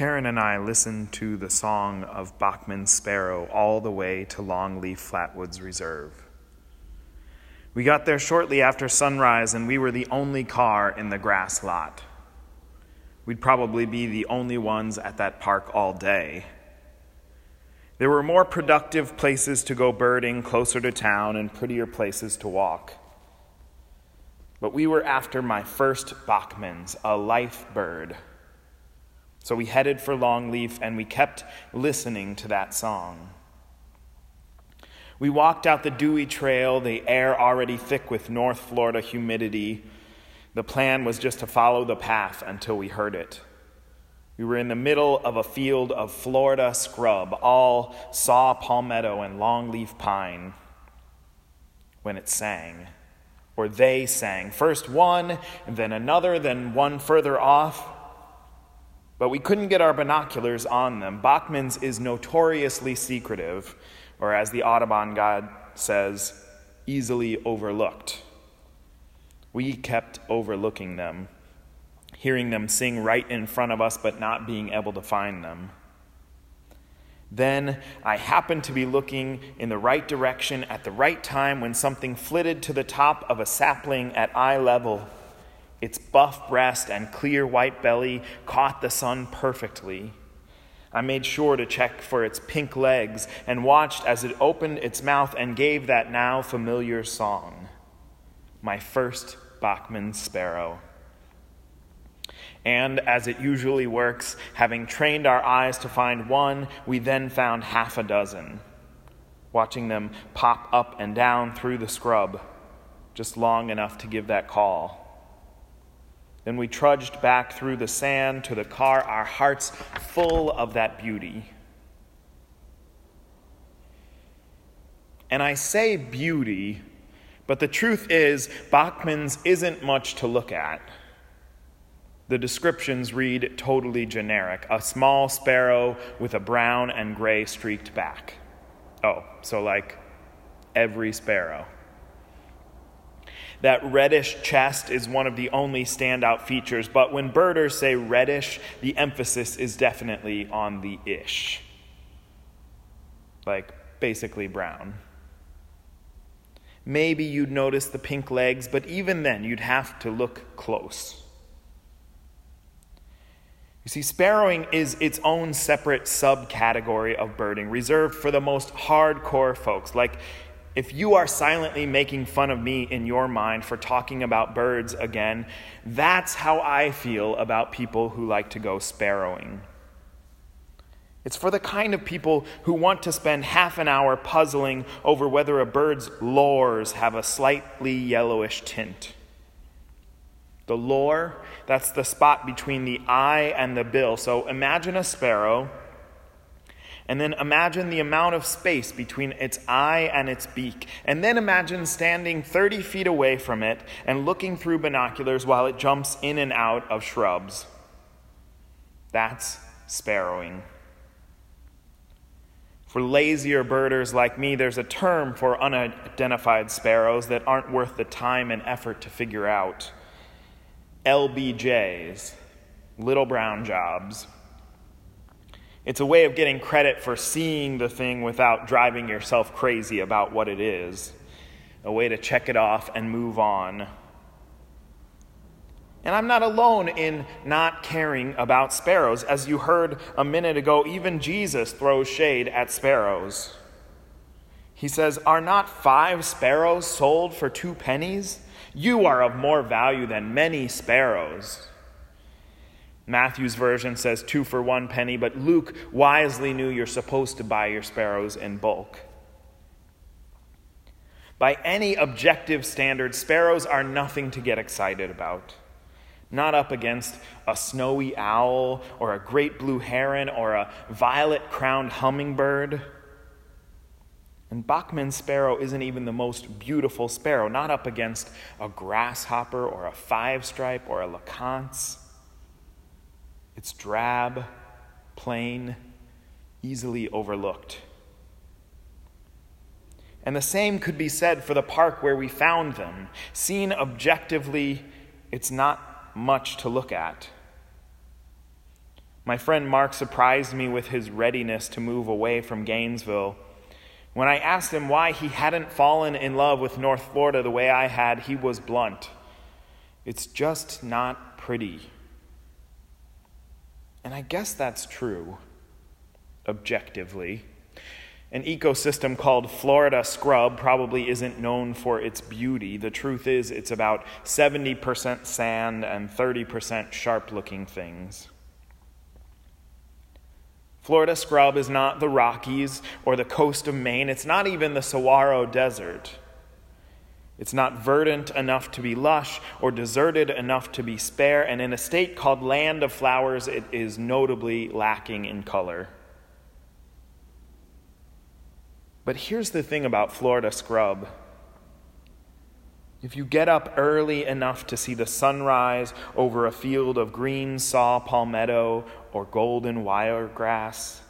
Karen and I listened to the song of Bachman's Sparrow all the way to Longleaf Flatwoods Reserve. We got there shortly after sunrise, and we were the only car in the grass lot. We'd probably be the only ones at that park all day. There were more productive places to go birding closer to town and prettier places to walk. But we were after my first Bachman's, a life bird. So we headed for Longleaf and we kept listening to that song. We walked out the dewy trail, the air already thick with North Florida humidity. The plan was just to follow the path until we heard it. We were in the middle of a field of Florida scrub, all saw palmetto and longleaf pine, when it sang, or they sang. First one, and then another, then one further off but we couldn't get our binoculars on them. Bachman's is notoriously secretive, or as the Audubon guide says, easily overlooked. We kept overlooking them, hearing them sing right in front of us, but not being able to find them. Then I happened to be looking in the right direction at the right time when something flitted to the top of a sapling at eye level its buff breast and clear white belly caught the sun perfectly. I made sure to check for its pink legs and watched as it opened its mouth and gave that now familiar song. My first Bachman sparrow. And as it usually works, having trained our eyes to find one, we then found half a dozen, watching them pop up and down through the scrub, just long enough to give that call. Then we trudged back through the sand to the car, our hearts full of that beauty. And I say beauty, but the truth is, Bachman's isn't much to look at. The descriptions read totally generic a small sparrow with a brown and gray streaked back. Oh, so like every sparrow. That reddish chest is one of the only standout features, but when birders say reddish, the emphasis is definitely on the ish. Like basically brown. Maybe you'd notice the pink legs, but even then, you'd have to look close. You see, sparrowing is its own separate subcategory of birding, reserved for the most hardcore folks, like if you are silently making fun of me in your mind for talking about birds again, that's how I feel about people who like to go sparrowing. It's for the kind of people who want to spend half an hour puzzling over whether a bird's lores have a slightly yellowish tint. The lore, that's the spot between the eye and the bill. So imagine a sparrow and then imagine the amount of space between its eye and its beak. And then imagine standing 30 feet away from it and looking through binoculars while it jumps in and out of shrubs. That's sparrowing. For lazier birders like me, there's a term for unidentified sparrows that aren't worth the time and effort to figure out. LBJs, little brown jobs. It's a way of getting credit for seeing the thing without driving yourself crazy about what it is, a way to check it off and move on. And I'm not alone in not caring about sparrows. As you heard a minute ago, even Jesus throws shade at sparrows. He says, Are not five sparrows sold for two pennies? You are of more value than many sparrows. Matthew's version says two for one penny, but Luke wisely knew you're supposed to buy your sparrows in bulk. By any objective standard, sparrows are nothing to get excited about. Not up against a snowy owl or a great blue heron or a violet crowned hummingbird. And Bachman's sparrow isn't even the most beautiful sparrow, not up against a grasshopper or a five stripe or a LeConte. It's drab, plain, easily overlooked. And the same could be said for the park where we found them. Seen objectively, it's not much to look at. My friend Mark surprised me with his readiness to move away from Gainesville. When I asked him why he hadn't fallen in love with North Florida the way I had, he was blunt. It's just not pretty. And I guess that's true, objectively. An ecosystem called Florida scrub probably isn't known for its beauty. The truth is, it's about 70% sand and 30% sharp looking things. Florida scrub is not the Rockies or the coast of Maine, it's not even the Saguaro Desert. It's not verdant enough to be lush or deserted enough to be spare, and in a state called Land of Flowers, it is notably lacking in color. But here's the thing about Florida scrub. If you get up early enough to see the sunrise over a field of green saw palmetto or golden wiregrass,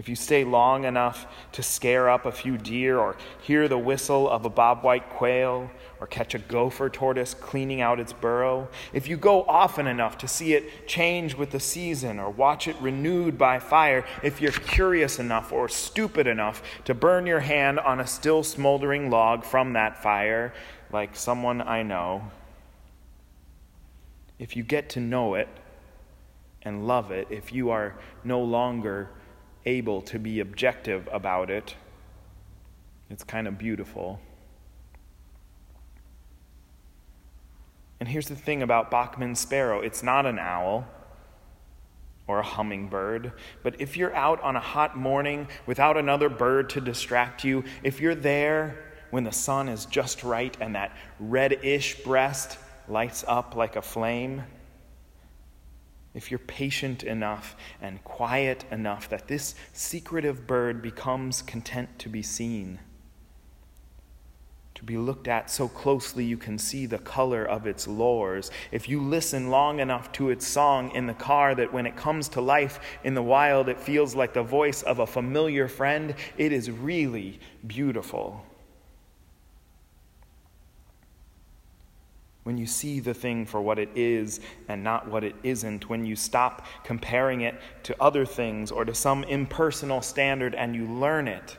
if you stay long enough to scare up a few deer or hear the whistle of a bobwhite quail or catch a gopher tortoise cleaning out its burrow, if you go often enough to see it change with the season or watch it renewed by fire, if you're curious enough or stupid enough to burn your hand on a still smoldering log from that fire, like someone I know, if you get to know it and love it, if you are no longer able to be objective about it, it's kind of beautiful. And here's the thing about Bachman's sparrow it's not an owl or a hummingbird, but if you're out on a hot morning without another bird to distract you, if you're there when the sun is just right and that reddish breast lights up like a flame, if you're patient enough and quiet enough that this secretive bird becomes content to be seen, to be looked at so closely you can see the color of its lores, if you listen long enough to its song in the car that when it comes to life in the wild it feels like the voice of a familiar friend, it is really beautiful. When you see the thing for what it is and not what it isn't, when you stop comparing it to other things or to some impersonal standard and you learn it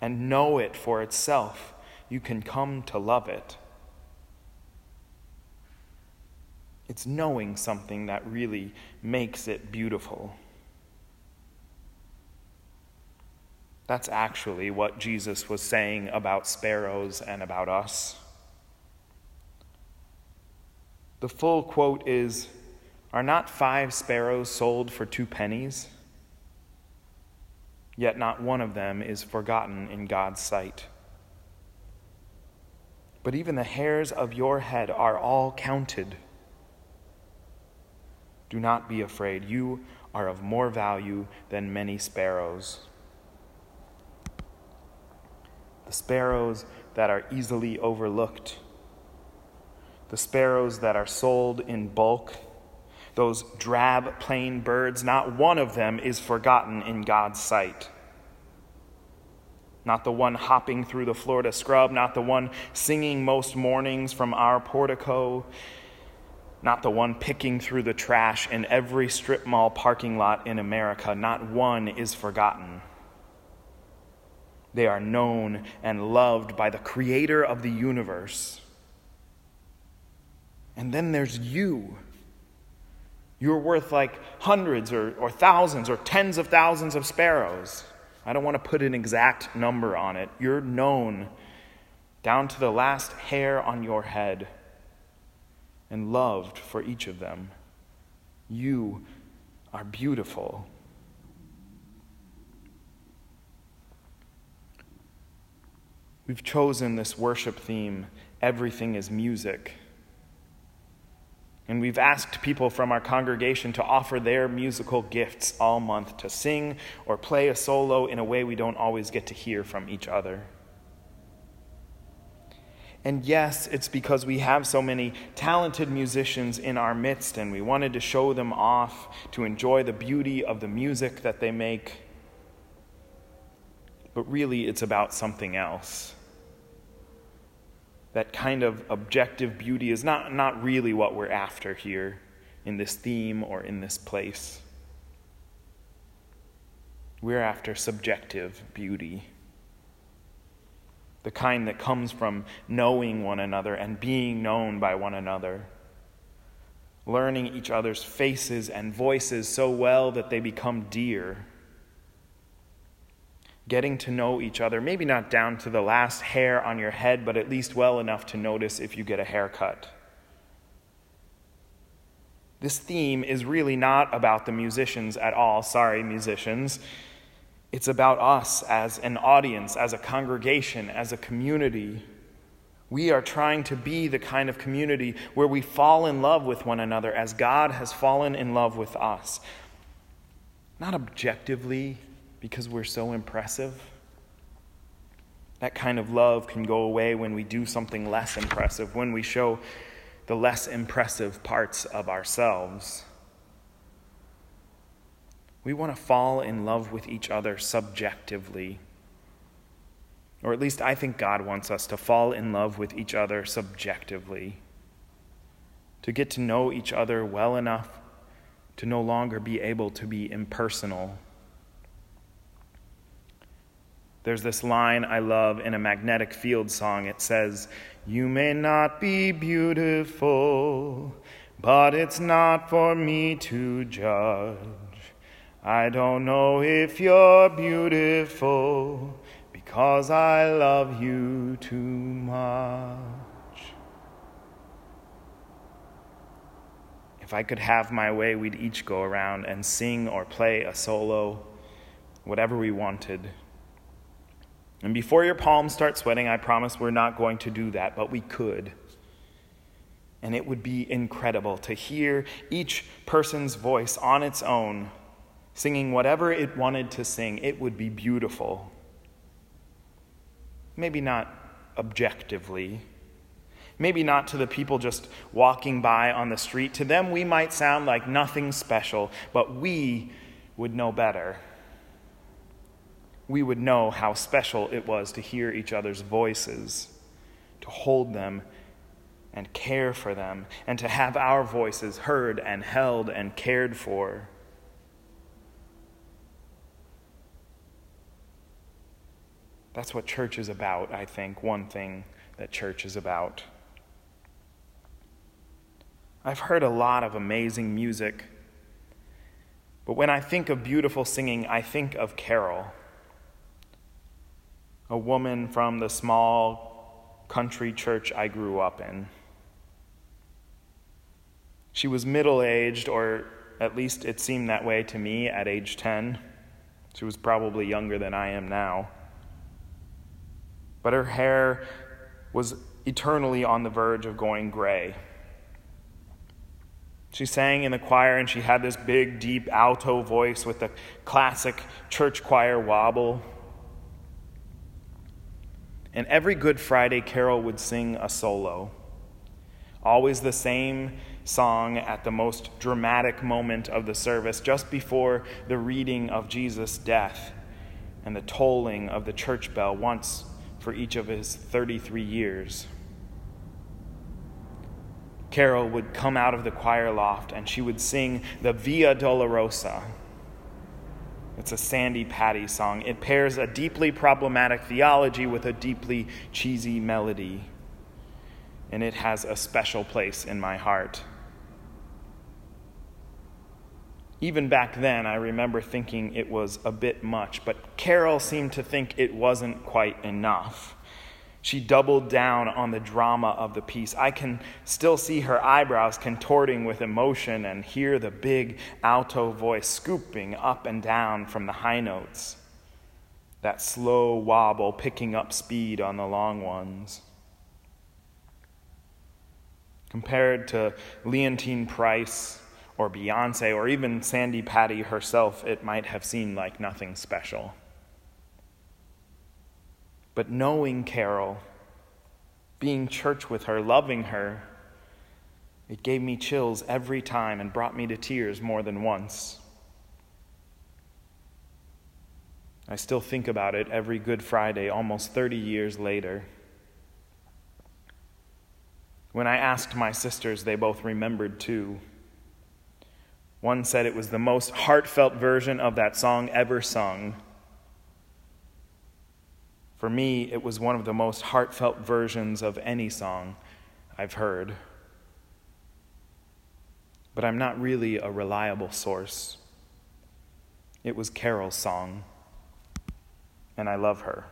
and know it for itself, you can come to love it. It's knowing something that really makes it beautiful. That's actually what Jesus was saying about sparrows and about us. The full quote is Are not five sparrows sold for two pennies? Yet not one of them is forgotten in God's sight. But even the hairs of your head are all counted. Do not be afraid. You are of more value than many sparrows. The sparrows that are easily overlooked the sparrows that are sold in bulk, those drab, plain birds, not one of them is forgotten in God's sight. Not the one hopping through the Florida scrub, not the one singing most mornings from our portico, not the one picking through the trash in every strip mall parking lot in America. Not one is forgotten. They are known and loved by the creator of the universe. And then there's you. You're worth like hundreds or, or thousands or tens of thousands of sparrows. I don't want to put an exact number on it. You're known down to the last hair on your head and loved for each of them. You are beautiful. We've chosen this worship theme, Everything is Music. And we've asked people from our congregation to offer their musical gifts all month to sing or play a solo in a way we don't always get to hear from each other. And yes, it's because we have so many talented musicians in our midst and we wanted to show them off, to enjoy the beauty of the music that they make. But really, it's about something else that kind of objective beauty is not, not really what we're after here in this theme or in this place. We're after subjective beauty. The kind that comes from knowing one another and being known by one another. Learning each other's faces and voices so well that they become dear. Getting to know each other, maybe not down to the last hair on your head, but at least well enough to notice if you get a haircut. This theme is really not about the musicians at all. Sorry, musicians. It's about us as an audience, as a congregation, as a community. We are trying to be the kind of community where we fall in love with one another as God has fallen in love with us. Not objectively, because we're so impressive. That kind of love can go away when we do something less impressive, when we show the less impressive parts of ourselves. We want to fall in love with each other subjectively. Or at least I think God wants us to fall in love with each other subjectively. To get to know each other well enough to no longer be able to be impersonal. There's this line I love in a magnetic field song. It says, You may not be beautiful, but it's not for me to judge. I don't know if you're beautiful because I love you too much. If I could have my way, we'd each go around and sing or play a solo, whatever we wanted. And before your palms start sweating, I promise we're not going to do that, but we could. And it would be incredible to hear each person's voice on its own singing whatever it wanted to sing, it would be beautiful. Maybe not objectively. Maybe not to the people just walking by on the street. To them, we might sound like nothing special, but we would know better. We would know how special it was to hear each other's voices, to hold them and care for them, and to have our voices heard and held and cared for. That's what church is about, I think, one thing that church is about. I've heard a lot of amazing music, but when I think of beautiful singing, I think of Carol, a woman from the small country church I grew up in. She was middle aged, or at least it seemed that way to me at age 10. She was probably younger than I am now but her hair was eternally on the verge of going gray. She sang in the choir and she had this big, deep alto voice with the classic church choir wobble. And every Good Friday, Carol would sing a solo. Always the same song at the most dramatic moment of the service, just before the reading of Jesus' death and the tolling of the church bell once for each of his 33 years. Carol would come out of the choir loft and she would sing the Via Dolorosa. It's a Sandi Patty song. It pairs a deeply problematic theology with a deeply cheesy melody. And it has a special place in my heart. Even back then, I remember thinking it was a bit much, but Carol seemed to think it wasn't quite enough. She doubled down on the drama of the piece. I can still see her eyebrows contorting with emotion and hear the big alto voice scooping up and down from the high notes. That slow wobble picking up speed on the long ones. Compared to Leontyne Price, or Beyonce or even Sandi Patty herself, it might have seemed like nothing special. But knowing Carol, being church with her, loving her, it gave me chills every time and brought me to tears more than once. I still think about it every Good Friday, almost 30 years later. When I asked my sisters, they both remembered too. One said it was the most heartfelt version of that song ever sung. For me, it was one of the most heartfelt versions of any song I've heard. But I'm not really a reliable source. It was Carol's song, and I love her.